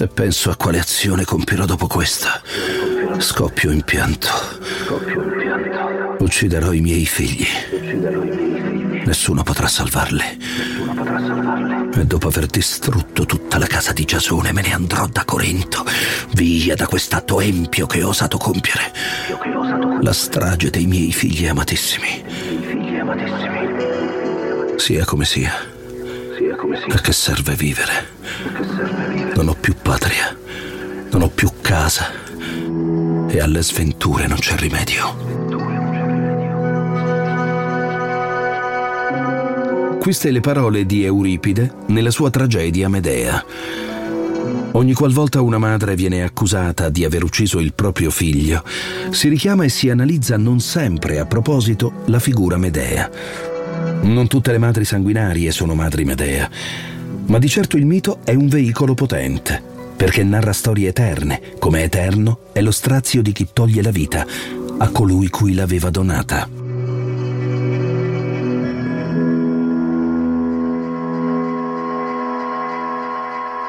Se penso a quale azione compierò dopo questa, scoppio in pianto. Ucciderò i miei figli. Nessuno potrà salvarli. E dopo aver distrutto tutta la casa di Giasone me ne andrò da Corinto, via da quest'atto empio che ho osato compiere. La strage dei miei figli amatissimi. Sia come sia. A che serve vivere? Non ho più patria, non ho più casa e alle sventure non c'è rimedio. Queste le parole di Euripide nella sua tragedia Medea. Ogni qualvolta una madre viene accusata di aver ucciso il proprio figlio, si richiama e si analizza non sempre a proposito la figura Medea. Non tutte le madri sanguinarie sono madri Medea, ma di certo il mito è un veicolo potente, perché narra storie eterne, come eterno è lo strazio di chi toglie la vita a colui cui l'aveva donata.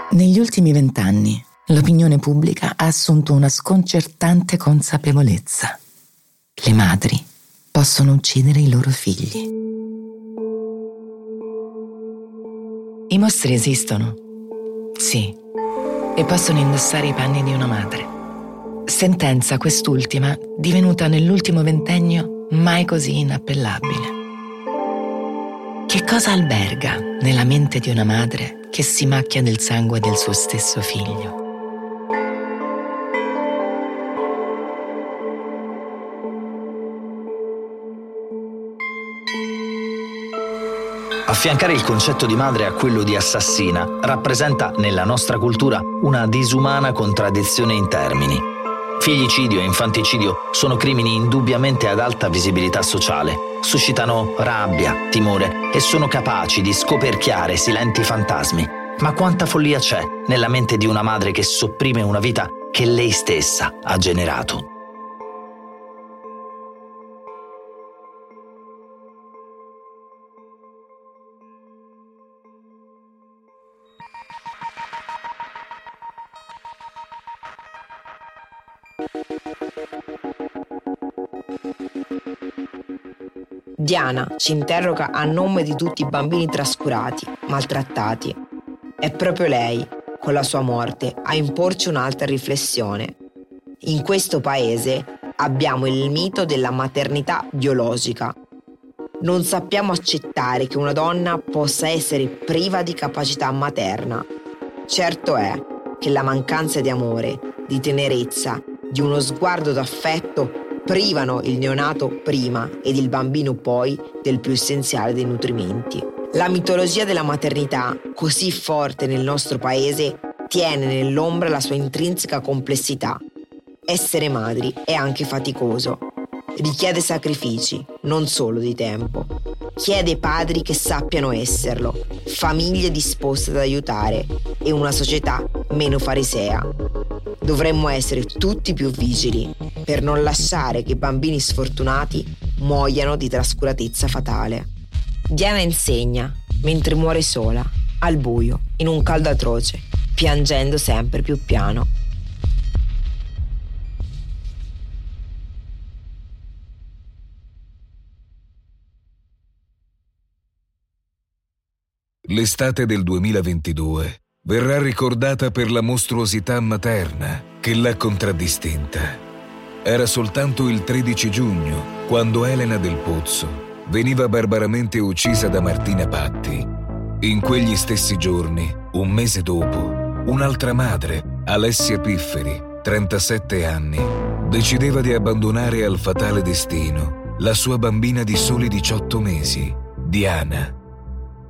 Negli ultimi vent'anni l'opinione pubblica ha assunto una sconcertante consapevolezza. Le madri possono uccidere i loro figli. I mostri esistono, sì, e possono indossare i panni di una madre. Sentenza quest'ultima divenuta nell'ultimo ventennio mai così inappellabile. Che cosa alberga nella mente di una madre che si macchia del sangue del suo stesso figlio. Affiancare il concetto di madre a quello di assassina rappresenta nella nostra cultura una disumana contraddizione in termini. Figlicidio e infanticidio sono crimini indubbiamente ad alta visibilità sociale, suscitano rabbia, timore e sono capaci di scoperchiare silenti fantasmi. Ma quanta follia c'è nella mente di una madre che sopprime una vita che lei stessa ha generato? Diana ci interroga a nome di tutti i bambini trascurati, maltrattati. È proprio lei, con la sua morte, a imporci un'altra riflessione. In questo paese abbiamo il mito della maternità biologica. Non sappiamo accettare che una donna possa essere priva di capacità materna. Certo è che la mancanza di amore, di tenerezza, di uno sguardo d'affetto privano il neonato prima ed il bambino poi del più essenziale dei nutrimenti. La mitologia della maternità, così forte nel nostro paese, tiene nell'ombra la sua intrinseca complessità. Essere madri è anche faticoso. Richiede sacrifici, non solo di tempo. Chiede padri che sappiano esserlo, famiglie disposte ad aiutare e una società meno farisea. Dovremmo essere tutti più vigili per non lasciare che bambini sfortunati muoiano di trascuratezza fatale. Diana insegna, mentre muore sola, al buio, in un caldo atroce, piangendo sempre più piano. L'estate del 2022 verrà ricordata per la mostruosità materna che l'ha contraddistinta. Era soltanto il 13 giugno quando Elena del Pozzo veniva barbaramente uccisa da Martina Patti. In quegli stessi giorni, un mese dopo, un'altra madre, Alessia Pifferi, 37 anni, decideva di abbandonare al fatale destino la sua bambina di soli 18 mesi, Diana.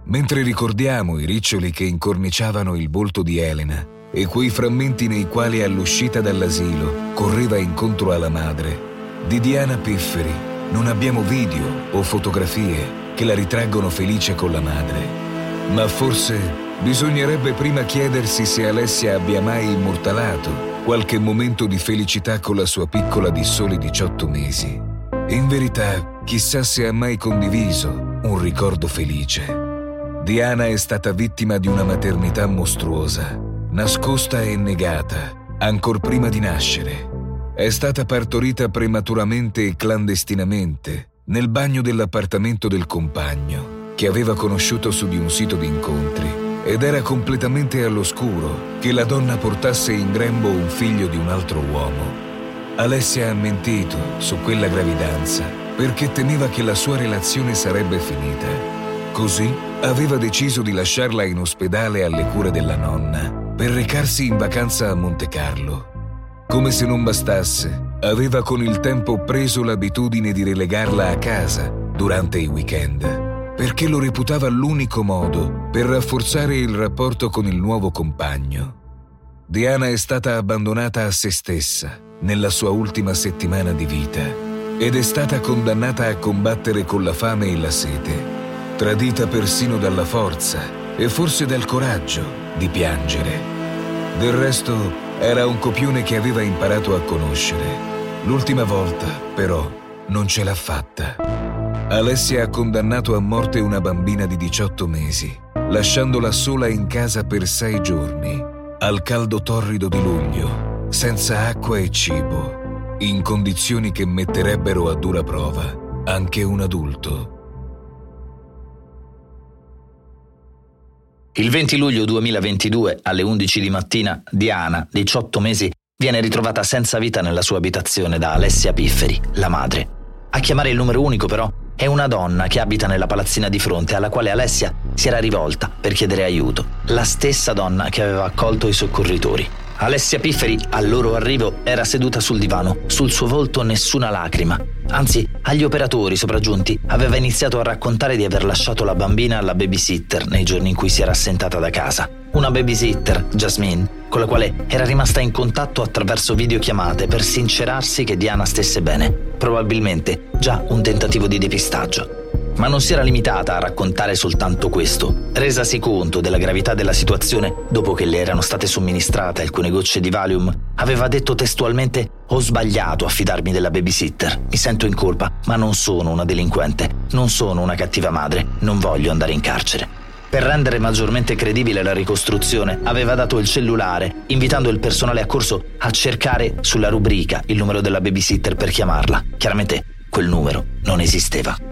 Mentre ricordiamo i riccioli che incorniciavano il volto di Elena e quei frammenti nei quali all'uscita dall'asilo correva incontro alla madre, di Diana Pifferi non abbiamo video o fotografie che la ritraggono felice con la madre. Ma forse bisognerebbe prima chiedersi se Alessia abbia mai immortalato qualche momento di felicità con la sua piccola di soli 18 mesi. In verità, chissà se ha mai condiviso un ricordo felice. Diana è stata vittima di una maternità mostruosa, nascosta e negata, ancor prima di nascere. È stata partorita prematuramente e clandestinamente nel bagno dell'appartamento del compagno, che aveva conosciuto su di un sito di incontri, ed era completamente all'oscuro che la donna portasse in grembo un figlio di un altro uomo. Alessia ha mentito su quella gravidanza perché temeva che la sua relazione sarebbe finita. Così aveva deciso di lasciarla in ospedale alle cure della nonna per recarsi in vacanza a Monte Carlo. Come se non bastasse, aveva con il tempo preso l'abitudine di relegarla a casa durante i weekend, perché lo reputava l'unico modo per rafforzare il rapporto con il nuovo compagno. Diana è stata abbandonata a se stessa nella sua ultima settimana di vita ed è stata condannata a combattere con la fame e la sete, tradita persino dalla forza e forse dal coraggio di piangere. Del resto era un copione che aveva imparato a conoscere. L'ultima volta, però, non ce l'ha fatta. Alessia ha condannato a morte una bambina di 18 mesi, lasciandola sola in casa per sei giorni al caldo torrido di luglio, senza acqua e cibo, in condizioni che metterebbero a dura prova anche un adulto. Il 20 luglio 2022, alle 11 di mattina, Diana, 18 mesi, viene ritrovata senza vita nella sua abitazione da Alessia Pifferi, la madre. A chiamare il numero unico, però, è una donna che abita nella palazzina di fronte alla quale Alessia si era rivolta per chiedere aiuto, la stessa donna che aveva accolto i soccorritori. Alessia Pifferi, al loro arrivo, era seduta sul divano, sul suo volto nessuna lacrima. Anzi, agli operatori sopraggiunti aveva iniziato a raccontare di aver lasciato la bambina alla babysitter nei giorni in cui si era assentata da casa. Una babysitter, Jasmine, con la quale era rimasta in contatto attraverso videochiamate per sincerarsi che Diana stesse bene. Probabilmente già un tentativo di depistaggio. Ma non si era limitata a raccontare soltanto questo. Resasi conto della gravità della situazione dopo che le erano state somministrate alcune gocce di Valium, aveva detto testualmente ho sbagliato a fidarmi della babysitter, mi sento in colpa, ma non sono una delinquente, non sono una cattiva madre, non voglio andare in carcere. Per rendere maggiormente credibile la ricostruzione, aveva dato il cellulare, invitando il personale accorso a cercare sulla rubrica il numero della babysitter per chiamarla. Chiaramente quel numero non esisteva.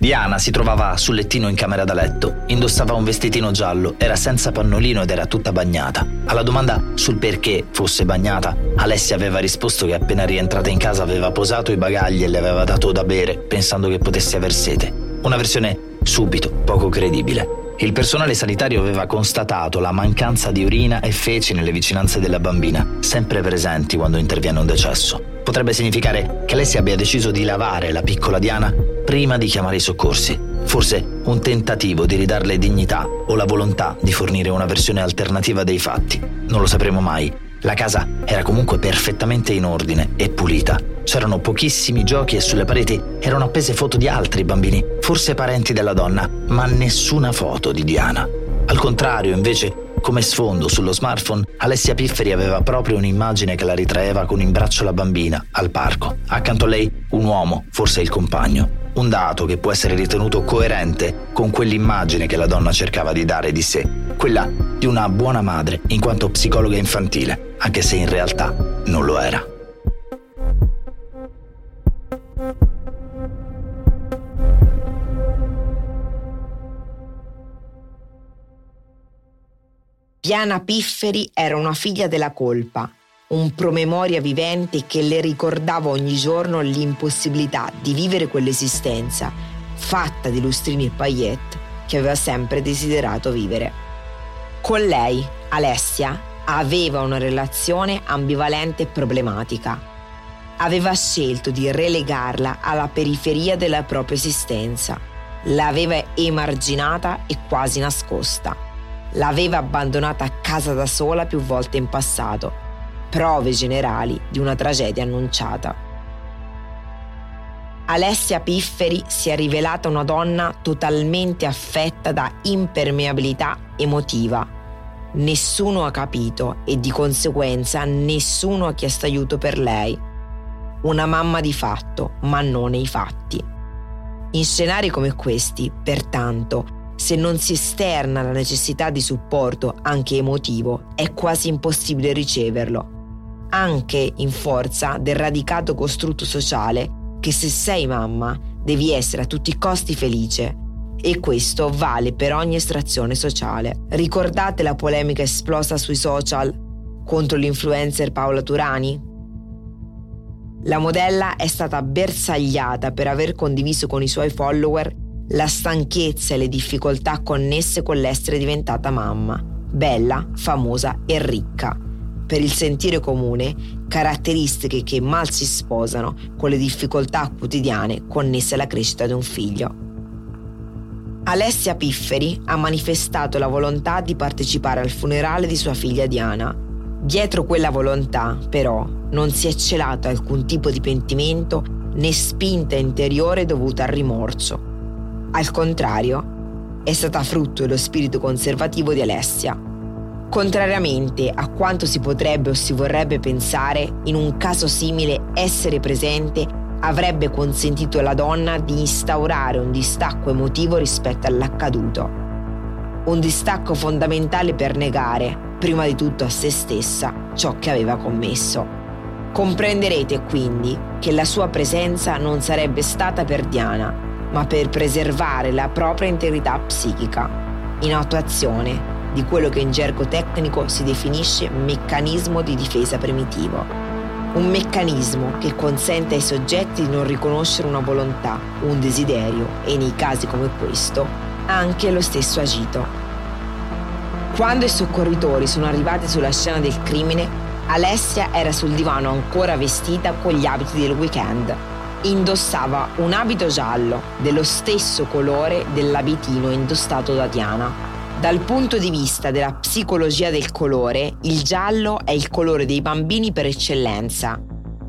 Diana si trovava sul lettino in camera da letto, indossava un vestitino giallo, era senza pannolino ed era tutta bagnata. Alla domanda sul perché fosse bagnata, Alessia aveva risposto che appena rientrata in casa aveva posato i bagagli e le aveva dato da bere, pensando che potesse aver sete. Una versione subito poco credibile. Il personale sanitario aveva constatato la mancanza di urina e feci nelle vicinanze della bambina, sempre presenti quando interviene un decesso. Potrebbe significare che Alessia abbia deciso di lavare la piccola Diana prima di chiamare i soccorsi. Forse un tentativo di ridarle dignità o la volontà di fornire una versione alternativa dei fatti. Non lo sapremo mai. La casa era comunque perfettamente in ordine e pulita. C'erano pochissimi giochi e sulle pareti erano appese foto di altri bambini, forse parenti della donna, ma nessuna foto di Diana. Al contrario, invece, come sfondo sullo smartphone, Alessia Pifferi aveva proprio un'immagine che la ritraeva con in braccio la bambina, al parco. Accanto a lei un uomo, forse il compagno. Un dato che può essere ritenuto coerente con quell'immagine che la donna cercava di dare di sé, quella di una buona madre in quanto psicologa infantile, anche se in realtà non lo era. Diana Pifferi era una figlia della colpa, un promemoria vivente che le ricordava ogni giorno l'impossibilità di vivere quell'esistenza fatta di lustrini e paillette che aveva sempre desiderato vivere. Con lei, Alessia, aveva una relazione ambivalente e problematica. Aveva scelto di relegarla alla periferia della propria esistenza. L'aveva emarginata e quasi nascosta l'aveva abbandonata a casa da sola più volte in passato, prove generali di una tragedia annunciata. Alessia Pifferi si è rivelata una donna totalmente affetta da impermeabilità emotiva. Nessuno ha capito e di conseguenza nessuno ha chiesto aiuto per lei. Una mamma di fatto, ma non nei fatti. In scenari come questi, pertanto, se non si esterna la necessità di supporto anche emotivo, è quasi impossibile riceverlo, anche in forza del radicato costrutto sociale che se sei mamma devi essere a tutti i costi felice. E questo vale per ogni estrazione sociale. Ricordate la polemica esplosa sui social contro l'influencer Paola Turani? La modella è stata bersagliata per aver condiviso con i suoi follower la stanchezza e le difficoltà connesse con l'essere diventata mamma, bella, famosa e ricca. Per il sentire comune, caratteristiche che mal si sposano con le difficoltà quotidiane connesse alla crescita di un figlio. Alessia Pifferi ha manifestato la volontà di partecipare al funerale di sua figlia Diana. Dietro quella volontà, però, non si è celato alcun tipo di pentimento né spinta interiore dovuta al rimorso. Al contrario, è stata frutto dello spirito conservativo di Alessia. Contrariamente a quanto si potrebbe o si vorrebbe pensare, in un caso simile essere presente avrebbe consentito alla donna di instaurare un distacco emotivo rispetto all'accaduto. Un distacco fondamentale per negare, prima di tutto a se stessa, ciò che aveva commesso. Comprenderete quindi che la sua presenza non sarebbe stata per Diana, ma per preservare la propria integrità psichica, in attuazione di quello che in gergo tecnico si definisce meccanismo di difesa primitivo. Un meccanismo che consente ai soggetti di non riconoscere una volontà, un desiderio e nei casi come questo anche lo stesso agito. Quando i soccorritori sono arrivati sulla scena del crimine, Alessia era sul divano ancora vestita con gli abiti del weekend indossava un abito giallo dello stesso colore dell'abitino indossato da Diana. Dal punto di vista della psicologia del colore, il giallo è il colore dei bambini per eccellenza.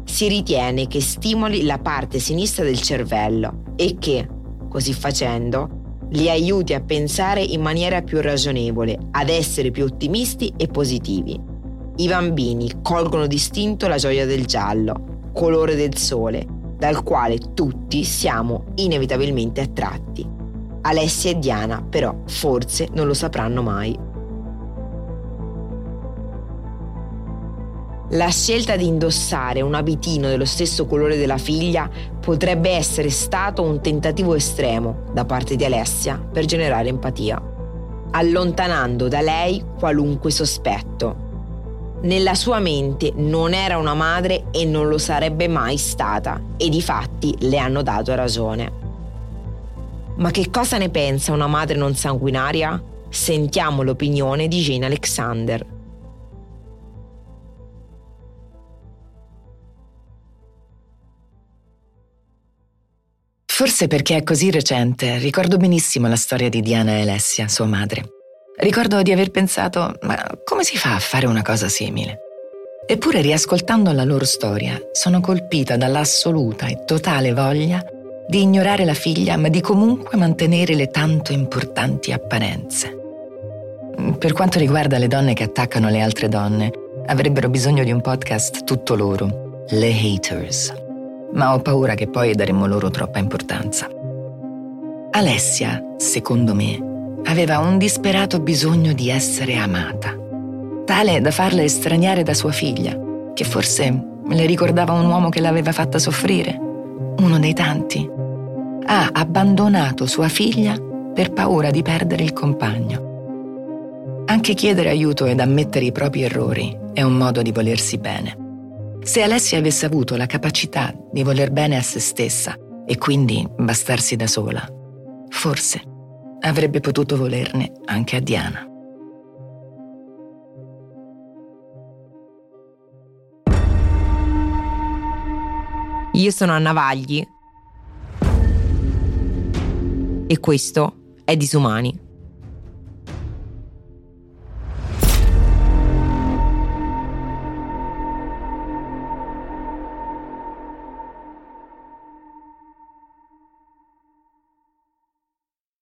Si ritiene che stimoli la parte sinistra del cervello e che, così facendo, li aiuti a pensare in maniera più ragionevole, ad essere più ottimisti e positivi. I bambini colgono distinto la gioia del giallo, colore del sole, dal quale tutti siamo inevitabilmente attratti. Alessia e Diana però forse non lo sapranno mai. La scelta di indossare un abitino dello stesso colore della figlia potrebbe essere stato un tentativo estremo da parte di Alessia per generare empatia, allontanando da lei qualunque sospetto nella sua mente non era una madre e non lo sarebbe mai stata e di fatti le hanno dato ragione. Ma che cosa ne pensa una madre non sanguinaria? Sentiamo l'opinione di Jane Alexander. Forse perché è così recente, ricordo benissimo la storia di Diana e Alessia, sua madre. Ricordo di aver pensato, ma come si fa a fare una cosa simile? Eppure riascoltando la loro storia, sono colpita dall'assoluta e totale voglia di ignorare la figlia, ma di comunque mantenere le tanto importanti apparenze. Per quanto riguarda le donne che attaccano le altre donne, avrebbero bisogno di un podcast tutto loro, le haters. Ma ho paura che poi daremmo loro troppa importanza. Alessia, secondo me, aveva un disperato bisogno di essere amata, tale da farla estraniare da sua figlia, che forse le ricordava un uomo che l'aveva fatta soffrire, uno dei tanti. Ha abbandonato sua figlia per paura di perdere il compagno. Anche chiedere aiuto ed ammettere i propri errori è un modo di volersi bene. Se Alessia avesse avuto la capacità di voler bene a se stessa e quindi bastarsi da sola, forse avrebbe potuto volerne anche a Diana. Io sono Anna Vagli e questo è Disumani.